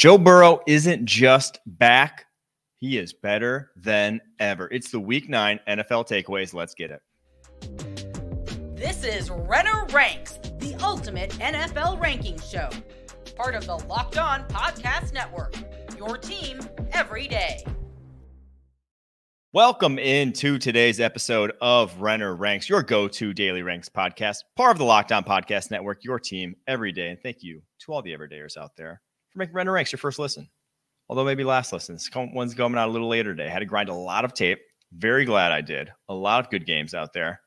Joe Burrow isn't just back, he is better than ever. It's the week nine NFL takeaways. Let's get it. This is Renner Ranks, the ultimate NFL ranking show. Part of the Locked On Podcast Network. Your team every day. Welcome into today's episode of Renner Ranks, your go to daily ranks podcast, part of the Locked On Podcast Network, your team every day. And thank you to all the everydayers out there for making Renner Ranks your first listen. Although maybe last listen. This one's coming out a little later today. I had to grind a lot of tape. Very glad I did. A lot of good games out there.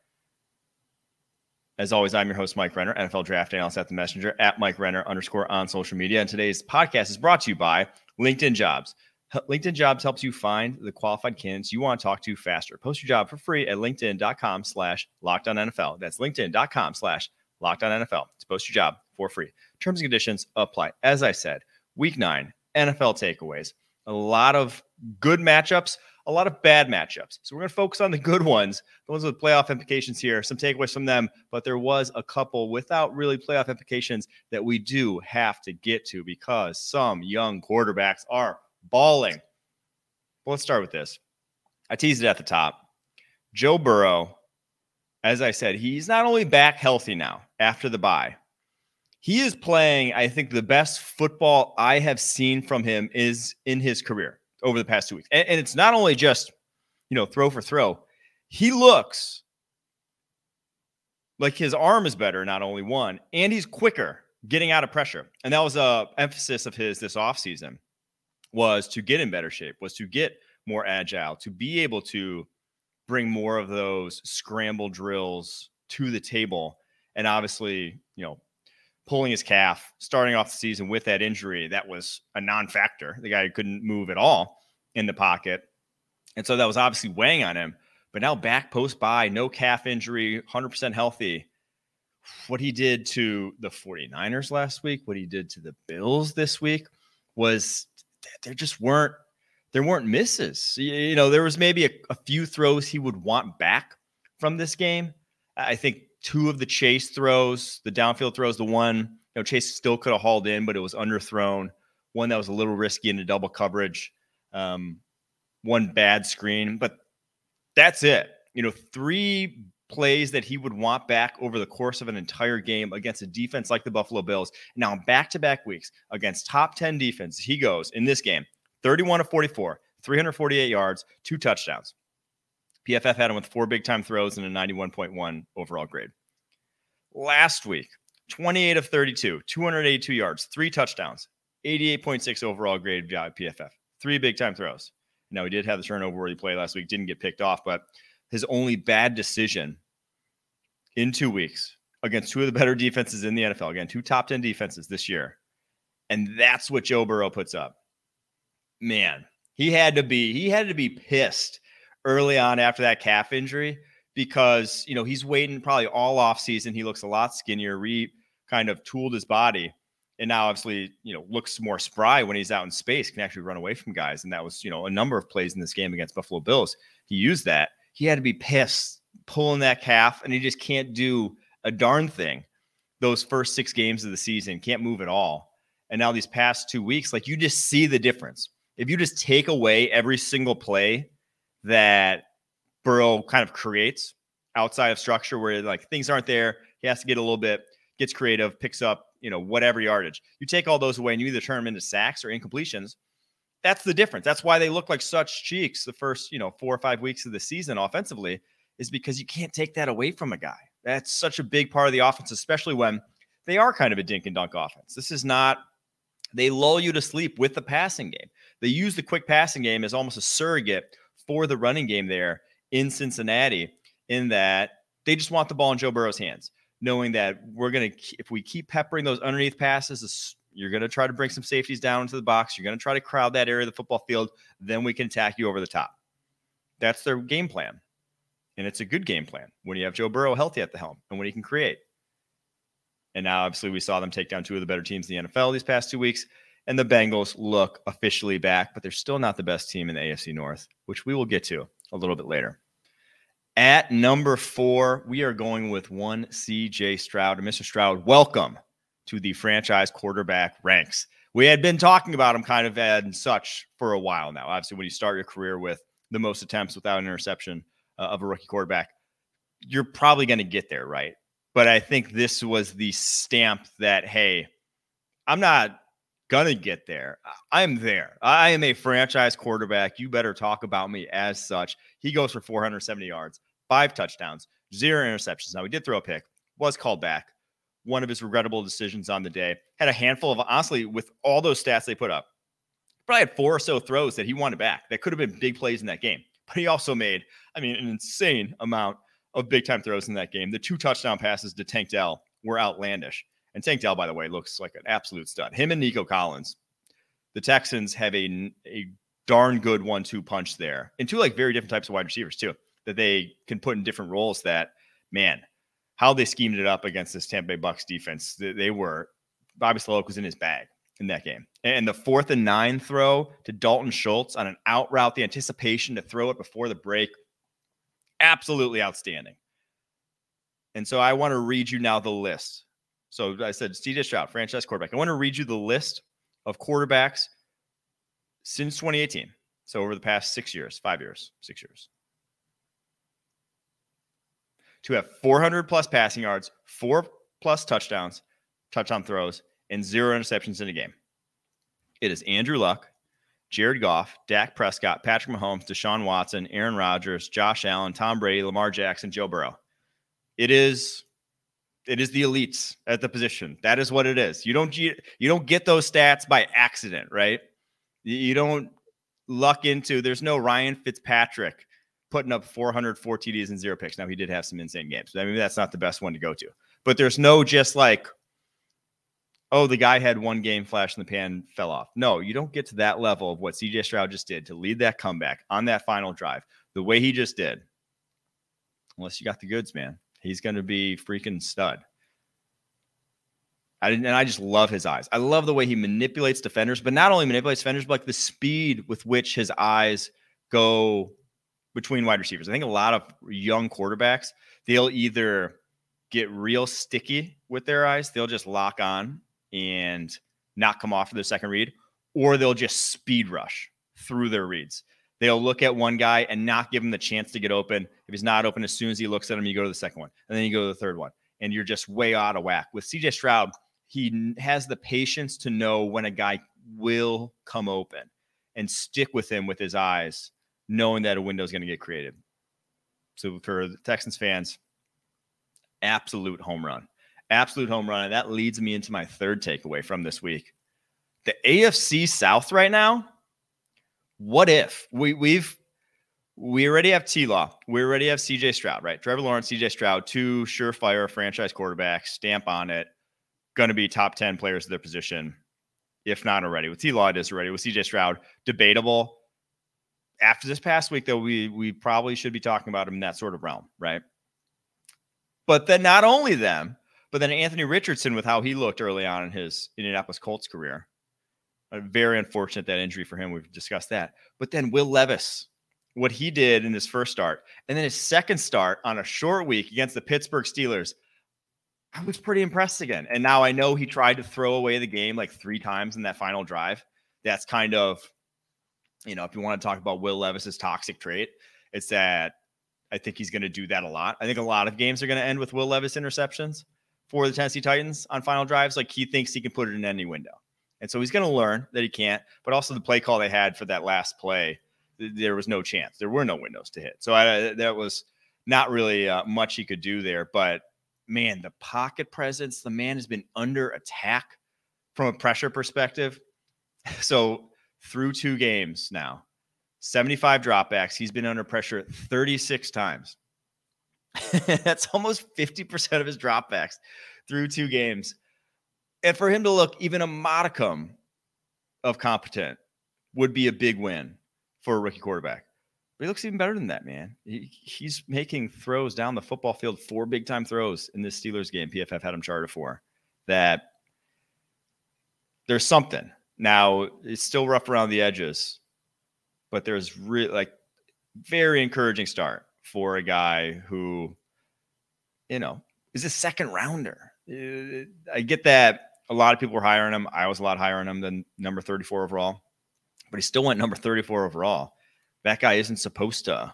As always, I'm your host, Mike Renner, NFL draft analyst at the Messenger, at Mike Renner underscore on social media. And today's podcast is brought to you by LinkedIn Jobs. LinkedIn Jobs helps you find the qualified candidates you want to talk to faster. Post your job for free at linkedin.com slash NFL. That's linkedin.com slash NFL to post your job for free. Terms and conditions apply. As I said, week nine, NFL takeaways. A lot of good matchups, a lot of bad matchups. So we're going to focus on the good ones, the ones with playoff implications here, some takeaways from them. But there was a couple without really playoff implications that we do have to get to because some young quarterbacks are balling. Well, let's start with this. I teased it at the top. Joe Burrow, as I said, he's not only back healthy now after the bye, he is playing, I think, the best football I have seen from him is in his career over the past two weeks. And, and it's not only just, you know, throw for throw. He looks like his arm is better, not only one, and he's quicker getting out of pressure. And that was a emphasis of his this offseason was to get in better shape, was to get more agile, to be able to bring more of those scramble drills to the table. And obviously, you know, pulling his calf, starting off the season with that injury, that was a non factor. The guy couldn't move at all in the pocket. And so that was obviously weighing on him. But now back post by, no calf injury, 100% healthy. What he did to the 49ers last week, what he did to the Bills this week was there just weren't there weren't misses. You know, there was maybe a, a few throws he would want back from this game. I think two of the chase throws, the downfield throws, the one, you know, Chase still could have hauled in, but it was underthrown. One that was a little risky into double coverage. Um, one bad screen, but that's it. You know, three plays that he would want back over the course of an entire game against a defense like the Buffalo Bills. Now, back to back weeks against top 10 defense, he goes in this game 31 to 44, 348 yards, two touchdowns. PFF had him with four big time throws and a 91.1 overall grade. Last week, 28 of 32, 282 yards, three touchdowns, 88.6 overall grade job PFF, three big time throws. Now, he did have the turnover where he played last week, didn't get picked off, but his only bad decision in two weeks against two of the better defenses in the NFL. Again, two top 10 defenses this year. And that's what Joe Burrow puts up. Man, he had to be, he had to be pissed early on after that calf injury because you know he's waiting probably all off season. He looks a lot skinnier, re kind of tooled his body, and now obviously you know looks more spry when he's out in space, can actually run away from guys. And that was you know a number of plays in this game against Buffalo Bills. He used that. He had to be pissed pulling that calf, and he just can't do a darn thing. Those first six games of the season can't move at all. And now these past two weeks, like you just see the difference. If you just take away every single play that Burrow kind of creates outside of structure where like things aren't there. He has to get a little bit, gets creative, picks up, you know, whatever yardage. You take all those away and you either turn them into sacks or incompletions. That's the difference. That's why they look like such cheeks the first, you know, four or five weeks of the season offensively, is because you can't take that away from a guy. That's such a big part of the offense, especially when they are kind of a dink and dunk offense. This is not, they lull you to sleep with the passing game. They use the quick passing game as almost a surrogate for the running game there in Cincinnati, in that they just want the ball in Joe Burrow's hands, knowing that we're going to, if we keep peppering those underneath passes, you're going to try to bring some safeties down into the box. You're going to try to crowd that area of the football field. Then we can attack you over the top. That's their game plan. And it's a good game plan when you have Joe Burrow healthy at the helm and when he can create. And now, obviously, we saw them take down two of the better teams in the NFL these past two weeks. And the Bengals look officially back, but they're still not the best team in the AFC North, which we will get to a little bit later. At number four, we are going with one CJ Stroud. And Mr. Stroud, welcome to the franchise quarterback ranks. we had been talking about him kind of and such for a while now. Obviously, when you start your career with the most attempts without an interception uh, of a rookie quarterback, you're probably going to get there, right? But I think this was the stamp that, hey, I'm not to get there. I'm there. I am a franchise quarterback. You better talk about me as such. He goes for 470 yards, five touchdowns, zero interceptions. Now, he did throw a pick, was called back. One of his regrettable decisions on the day. Had a handful of, honestly, with all those stats they put up, probably had four or so throws that he wanted back that could have been big plays in that game. But he also made, I mean, an insane amount of big time throws in that game. The two touchdown passes to Tank Dell were outlandish. And Tank Dell, by the way, looks like an absolute stud. Him and Nico Collins, the Texans have a, a darn good one two punch there. And two like very different types of wide receivers, too, that they can put in different roles that, man, how they schemed it up against this Tampa Bay Bucks defense. They, were, Bobby Slowik was in his bag in that game. And the fourth and nine throw to Dalton Schultz on an out route, the anticipation to throw it before the break, absolutely outstanding. And so I want to read you now the list. So I said CJ Stroud, franchise quarterback. I want to read you the list of quarterbacks since 2018. So over the past six years, five years, six years. To have 400 plus passing yards, four plus touchdowns, touchdown throws, and zero interceptions in a game. It is Andrew Luck, Jared Goff, Dak Prescott, Patrick Mahomes, Deshaun Watson, Aaron Rodgers, Josh Allen, Tom Brady, Lamar Jackson, Joe Burrow. It is it is the elites at the position. That is what it is. You don't you, don't get those stats by accident, right? You don't luck into there's no Ryan Fitzpatrick putting up 404 TDs and zero picks. Now he did have some insane games. I mean that's not the best one to go to. But there's no just like oh, the guy had one game flash in the pan, fell off. No, you don't get to that level of what CJ Stroud just did to lead that comeback on that final drive the way he just did. Unless you got the goods, man. He's going to be freaking stud. I and I just love his eyes. I love the way he manipulates defenders, but not only manipulates defenders, but like the speed with which his eyes go between wide receivers. I think a lot of young quarterbacks, they'll either get real sticky with their eyes, they'll just lock on and not come off for their second read, or they'll just speed rush through their reads. They'll look at one guy and not give him the chance to get open. If he's not open, as soon as he looks at him, you go to the second one, and then you go to the third one, and you're just way out of whack. With CJ Stroud, he has the patience to know when a guy will come open and stick with him with his eyes, knowing that a window is going to get created. So for the Texans fans, absolute home run absolute home run. And that leads me into my third takeaway from this week. The AFC South right now, what if we we've we already have T Law, we already have CJ Stroud, right? Trevor Lawrence, CJ Stroud, two surefire franchise quarterbacks, stamp on it, gonna be top 10 players of their position, if not already. With T Law, it is already. With CJ Stroud, debatable. After this past week, though, we we probably should be talking about him in that sort of realm, right? But then not only them, but then Anthony Richardson, with how he looked early on in his Indianapolis Colts career, Uh, very unfortunate that injury for him. We've discussed that. But then Will Levis, what he did in his first start, and then his second start on a short week against the Pittsburgh Steelers, I was pretty impressed again. And now I know he tried to throw away the game like three times in that final drive. That's kind of, you know, if you want to talk about Will Levis's toxic trait, it's that I think he's going to do that a lot. I think a lot of games are going to end with Will Levis interceptions for the Tennessee Titans on final drives. Like he thinks he can put it in any window. And so he's going to learn that he can't. But also the play call they had for that last play, there was no chance. There were no windows to hit. So I, that was not really uh, much he could do there. But man, the pocket presence, the man has been under attack from a pressure perspective. So through two games now, 75 dropbacks. He's been under pressure 36 times. That's almost 50% of his dropbacks through two games. And for him to look even a modicum of competent would be a big win for a rookie quarterback. But he looks even better than that, man. He, he's making throws down the football field, four big time throws in this Steelers game. PFF had him charted for that. There's something. Now, it's still rough around the edges, but there's really like very encouraging start for a guy who, you know, is a second rounder. Uh, I get that a lot of people were higher on him. I was a lot higher on him than number 34 overall, but he still went number 34 overall. That guy isn't supposed to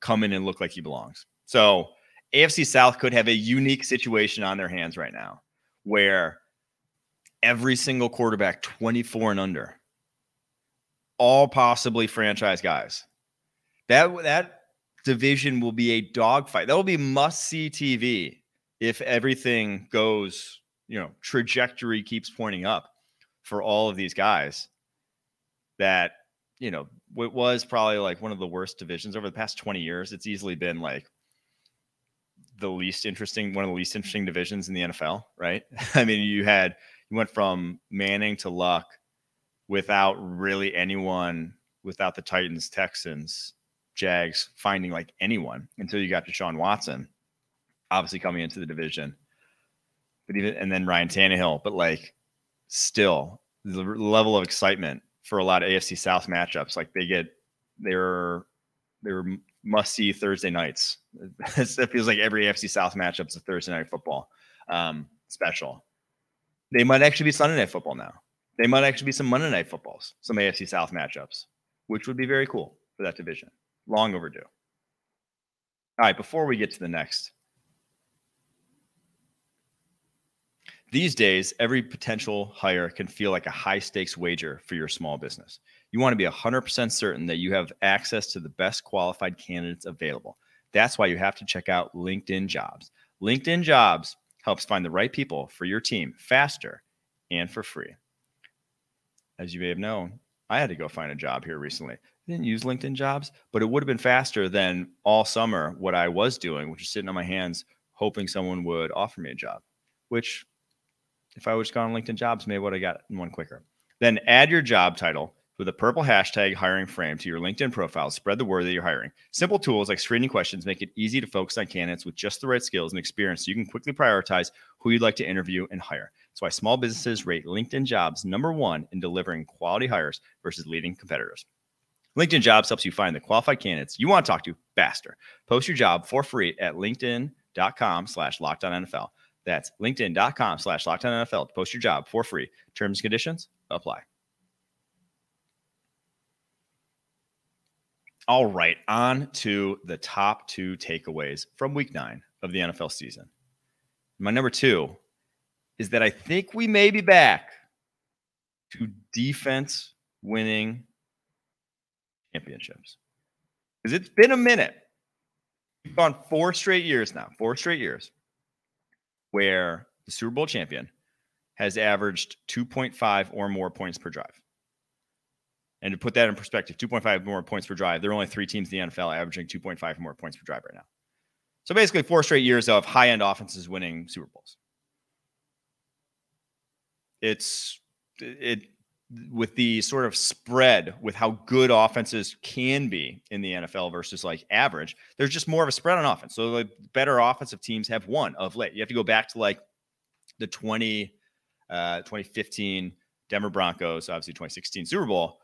come in and look like he belongs. So AFC South could have a unique situation on their hands right now where every single quarterback 24 and under, all possibly franchise guys. That that division will be a dogfight. That will be must see TV if everything goes, you know, trajectory keeps pointing up for all of these guys. That you know, it was probably like one of the worst divisions over the past 20 years. It's easily been like the least interesting, one of the least interesting divisions in the NFL, right? I mean, you had you went from Manning to Luck without really anyone, without the Titans, Texans, Jags finding like anyone until you got to Deshaun Watson, obviously coming into the division. But even and then Ryan Tannehill, but like still the level of excitement for a lot of AFC South matchups, like they get they're they're must see Thursday nights. it feels like every AFC South matchup is a Thursday night football um, special. They might actually be Sunday night football now. They might actually be some Monday night footballs, some AFC South matchups, which would be very cool for that division. Long overdue. All right, before we get to the next, these days, every potential hire can feel like a high stakes wager for your small business. You want to be 100% certain that you have access to the best qualified candidates available. That's why you have to check out LinkedIn Jobs. LinkedIn Jobs helps find the right people for your team faster and for free. As you may have known, I had to go find a job here recently. I didn't use LinkedIn Jobs, but it would have been faster than all summer what I was doing, which is sitting on my hands hoping someone would offer me a job, which if I just gone on LinkedIn Jobs, maybe would have got in one quicker. Then add your job title with a purple hashtag hiring frame to your LinkedIn profile. Spread the word that you're hiring. Simple tools like screening questions make it easy to focus on candidates with just the right skills and experience so you can quickly prioritize who you'd like to interview and hire. That's why small businesses rate LinkedIn jobs number one in delivering quality hires versus leading competitors. LinkedIn jobs helps you find the qualified candidates you want to talk to faster. Post your job for free at LinkedIn.com slash NFL. That's LinkedIn.com slash locked on NFL to post your job for free. Terms and conditions apply. All right, on to the top two takeaways from week nine of the NFL season. My number two is that I think we may be back to defense winning championships. Because it's been a minute. We've gone four straight years now, four straight years, where the Super Bowl champion has averaged 2.5 or more points per drive. And to put that in perspective, 2.5 more points per drive. There are only three teams in the NFL averaging 2.5 more points per drive right now. So basically, four straight years of high end offenses winning Super Bowls. It's it with the sort of spread with how good offenses can be in the NFL versus like average. There's just more of a spread on offense. So the better offensive teams have won of late. You have to go back to like the 20 uh 2015 Denver Broncos, obviously 2016 Super Bowl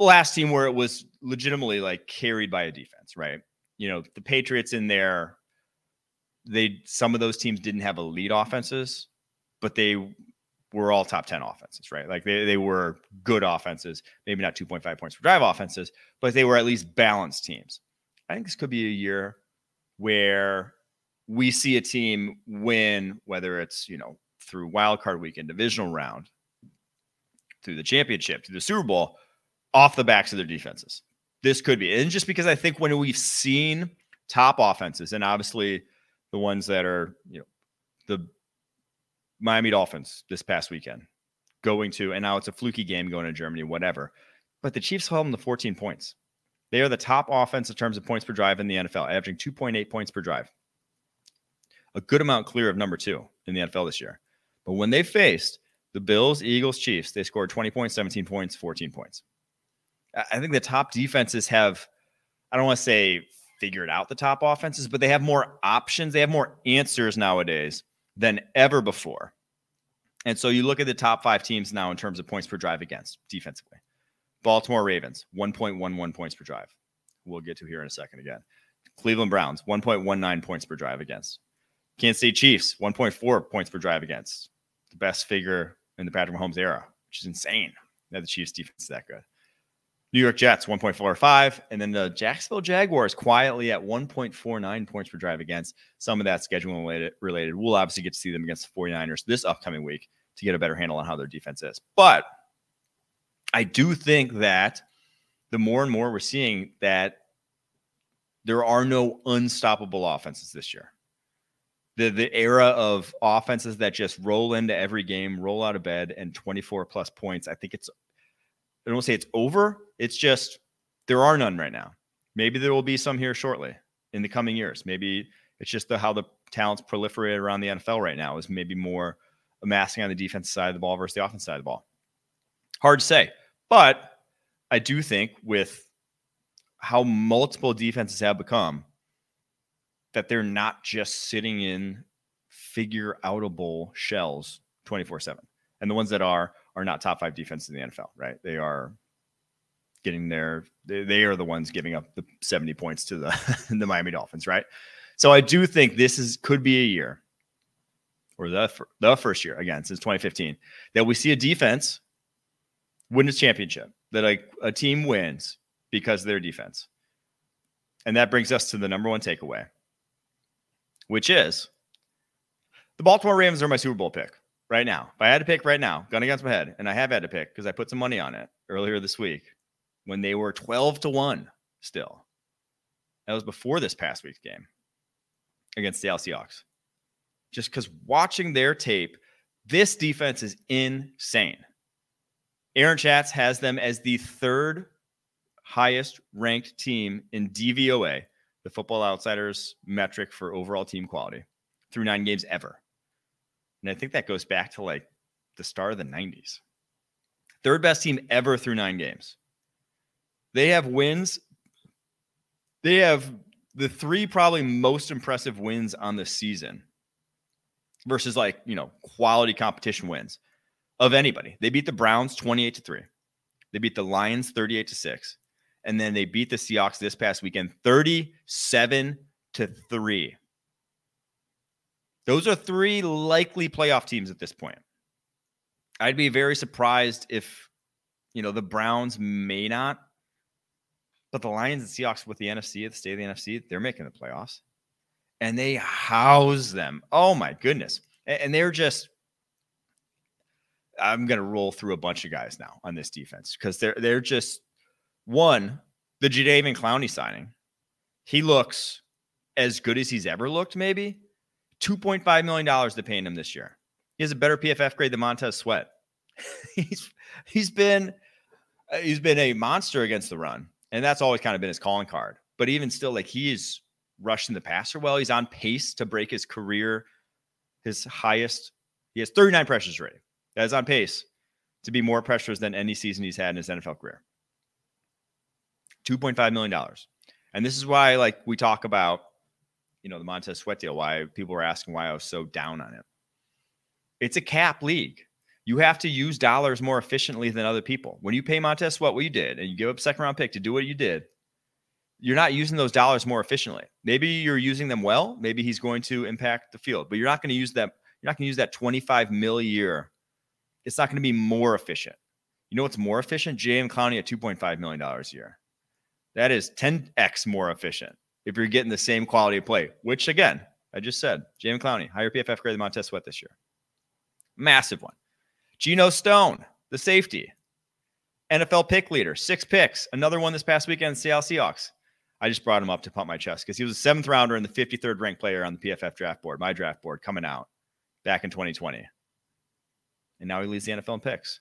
the last team where it was legitimately like carried by a defense, right? You know, the Patriots in there, they some of those teams didn't have elite offenses, but they were all top 10 offenses, right? Like they, they were good offenses, maybe not 2.5 points per drive offenses, but they were at least balanced teams. I think this could be a year where we see a team win, whether it's, you know, through wild card weekend, divisional round, through the championship, through the Super Bowl, off the backs of their defenses. This could be. And just because I think when we've seen top offenses, and obviously the ones that are, you know, the Miami Dolphins this past weekend going to, and now it's a fluky game going to Germany, whatever. But the Chiefs held them to 14 points. They are the top offense in terms of points per drive in the NFL, averaging 2.8 points per drive. A good amount clear of number two in the NFL this year. But when they faced the Bills, Eagles, Chiefs, they scored 20 points, 17 points, 14 points. I think the top defenses have, I don't want to say figured out the top offenses, but they have more options. They have more answers nowadays than ever before. And so you look at the top five teams now in terms of points per drive against defensively. Baltimore Ravens, 1.11 points per drive. We'll get to here in a second again. Cleveland Browns, 1.19 points per drive against. Kansas City Chiefs, 1.4 points per drive against. the best figure in the Patrick Mahomes era, which is insane that the Chiefs defense is that good. New York Jets 1.45, and then the Jacksonville Jaguars quietly at 1.49 points per drive against. Some of that scheduling related, related. We'll obviously get to see them against the 49ers this upcoming week to get a better handle on how their defense is. But I do think that the more and more we're seeing that there are no unstoppable offenses this year. The the era of offenses that just roll into every game, roll out of bed, and 24 plus points. I think it's I don't say it's over. It's just there are none right now. Maybe there will be some here shortly in the coming years. Maybe it's just the how the talents proliferate around the NFL right now is maybe more amassing on the defense side of the ball versus the offense side of the ball. Hard to say, but I do think with how multiple defenses have become, that they're not just sitting in figure outable shells 24 7. And the ones that are are not top five defense in the NFL, right? They are getting there. They, they are the ones giving up the 70 points to the, the Miami Dolphins, right? So I do think this is could be a year or the, the first year again since 2015 that we see a defense win a championship, that a, a team wins because of their defense. And that brings us to the number one takeaway, which is the Baltimore Ravens are my Super Bowl pick right now. If I had to pick right now, gun against my head, and I have had to pick because I put some money on it earlier this week when they were 12 to 1 still. That was before this past week's game against the Seahawks. Just because watching their tape, this defense is insane. Aaron Schatz has them as the third highest ranked team in DVOA, the Football Outsiders metric for overall team quality, through nine games ever. And I think that goes back to like the start of the 90s. Third best team ever through nine games. They have wins. They have the three probably most impressive wins on the season versus like, you know, quality competition wins of anybody. They beat the Browns 28 to 3. They beat the Lions 38 to 6. And then they beat the Seahawks this past weekend 37 to 3. Those are three likely playoff teams at this point. I'd be very surprised if, you know, the Browns may not, but the Lions and Seahawks with the NFC at the state of the NFC, they're making the playoffs and they house them. Oh my goodness. And they're just, I'm going to roll through a bunch of guys now on this defense because they're, they're just one, the Jadeveon Clowney signing. He looks as good as he's ever looked, maybe. $2.5 million to paying him this year. He has a better PFF grade than Montez Sweat. he's he's been uh, he's been a monster against the run, and that's always kind of been his calling card. But even still, like he's rushing the passer well. He's on pace to break his career, his highest. He has 39 pressures rating. That is on pace to be more pressures than any season he's had in his NFL career. $2.5 million. And this is why, like, we talk about you know, the Montez Sweat deal, why people were asking why I was so down on it. It's a cap league. You have to use dollars more efficiently than other people. When you pay Montez Sweat what you did and you give up second round pick to do what you did, you're not using those dollars more efficiently. Maybe you're using them well. Maybe he's going to impact the field, but you're not going to use that. You're not going to use that 25 mil a year. It's not going to be more efficient. You know what's more efficient? And Clowney at 2.5 million dollars a year. That is 10x more efficient if you're getting the same quality of play, which again, I just said, Jamie Clowney, higher PFF grade than Montez Sweat this year. Massive one. Geno Stone, the safety, NFL pick leader, six picks. Another one this past weekend, Seattle Seahawks. I just brought him up to pump my chest because he was a seventh rounder and the 53rd ranked player on the PFF draft board, my draft board coming out back in 2020. And now he leads the NFL in picks.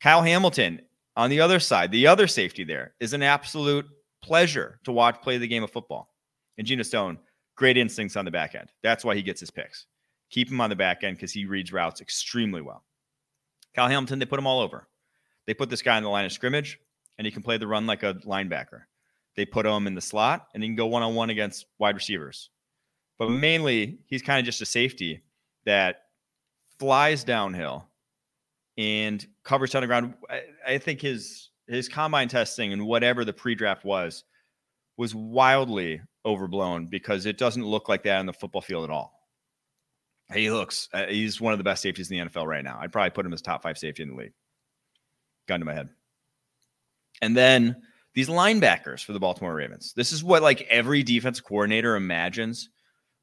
Kyle Hamilton on the other side, the other safety there is an absolute pleasure to watch play the game of football. And Geno Stone, great instincts on the back end. That's why he gets his picks. Keep him on the back end because he reads routes extremely well. Kyle Hamilton, they put him all over. They put this guy in the line of scrimmage, and he can play the run like a linebacker. They put him in the slot, and he can go one on one against wide receivers. But mainly, he's kind of just a safety that flies downhill and covers on the ground. I, I think his his combine testing and whatever the pre-draft was was wildly overblown because it doesn't look like that on the football field at all. He looks, uh, he's one of the best safeties in the NFL right now. I'd probably put him as top five safety in the league. Gun to my head. And then these linebackers for the Baltimore Ravens. This is what like every defense coordinator imagines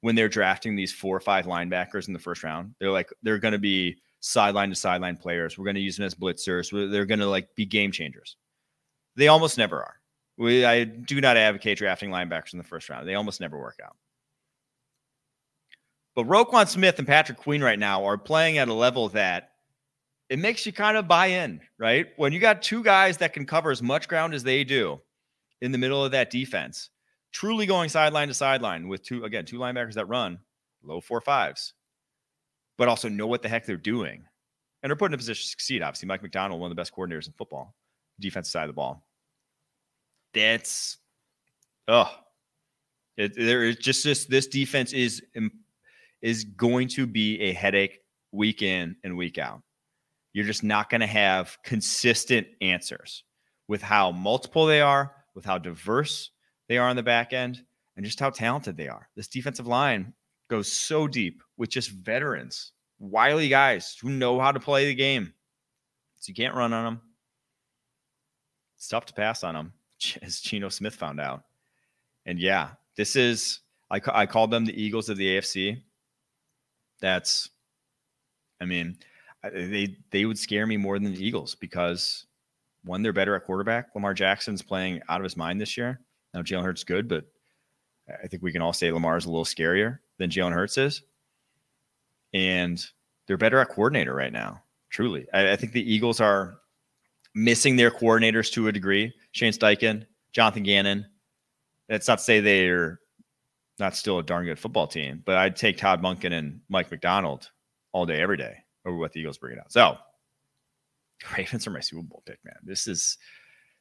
when they're drafting these four or five linebackers in the first round. They're like, they're going to be sideline to sideline players. We're going to use them as blitzers. They're going to like be game changers. They almost never are. We, I do not advocate drafting linebackers in the first round. They almost never work out. But Roquan Smith and Patrick Queen right now are playing at a level that it makes you kind of buy in, right? When you got two guys that can cover as much ground as they do in the middle of that defense, truly going sideline to sideline with two, again, two linebackers that run low four fives, but also know what the heck they're doing. And they're put in a position to succeed. Obviously, Mike Macdonald, one of the best coordinators in football, defensive side of the ball. That's, oh, it, there is just this, this defense is, um, is going to be a headache week in and week out. You're just not going to have consistent answers with how multiple they are, with how diverse they are on the back end, and just how talented they are. This defensive line goes so deep with just veterans, wily guys who know how to play the game. So you can't run on them. It's tough to pass on them, as Geno Smith found out. And yeah, this is, I, I called them the Eagles of the AFC. That's, I mean, they they would scare me more than the Eagles because one, they're better at quarterback. Lamar Jackson's playing out of his mind this year. Now Jalen Hurts good, but I think we can all say Lamar is a little scarier than Jalen Hurts is. And they're better at coordinator right now. Truly, I, I think the Eagles are missing their coordinators to a degree. Shane Steichen, Jonathan Gannon. That's not to say they're not still a darn good football team, but I'd take Todd Monken and Mike Macdonald all day, every day over what the Eagles bring it out. So Ravens are my Super Bowl pick, man. This is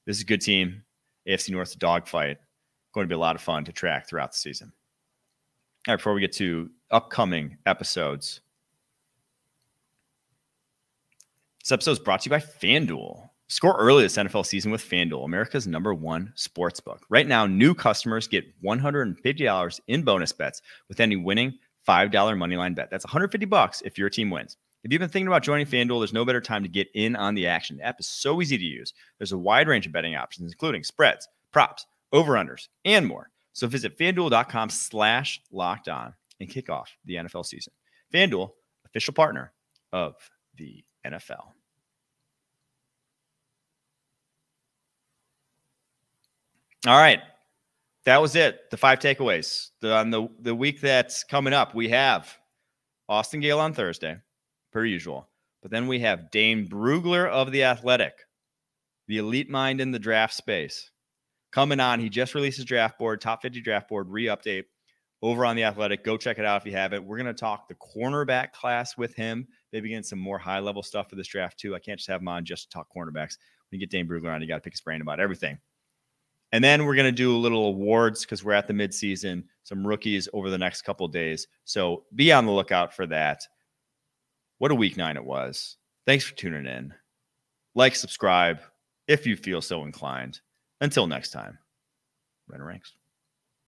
this is a good team. AFC North dogfight. Going to be a lot of fun to track throughout the season. All right, before we get to upcoming episodes, this episode is brought to you by FanDuel. Score early this NFL season with FanDuel, America's number one sports book. Right now, new customers get $150 in bonus bets with any winning $5 moneyline bet. That's 150 bucks if your team wins. If you've been thinking about joining FanDuel, there's no better time to get in on the action. The app is so easy to use. There's a wide range of betting options, including spreads, props, over-unders, and more. So visit fanduel.com slash locked on and kick off the NFL season. FanDuel, official partner of the NFL. All right. That was it. The five takeaways. The, on the, the week that's coming up, we have Austin Gayle on Thursday per usual. But then we have Dane Brugler of the Athletic, the elite mind in the draft space, coming on. He just released his draft board, top 50 draft board re update over on the Athletic. Go check it out if you haven't. We're going to talk the cornerback class with him, maybe getting some more high level stuff for this draft too. I can't just have him on just to talk cornerbacks. When you get Dane Brugler on, you got to pick his brain about everything. And then we're going to do a little awards because we're at the midseason, some rookies over the next couple days. So be on the lookout for that. What a week nine it was. Thanks for tuning in. Like, subscribe if you feel so inclined. Until next time, Renner Ranks.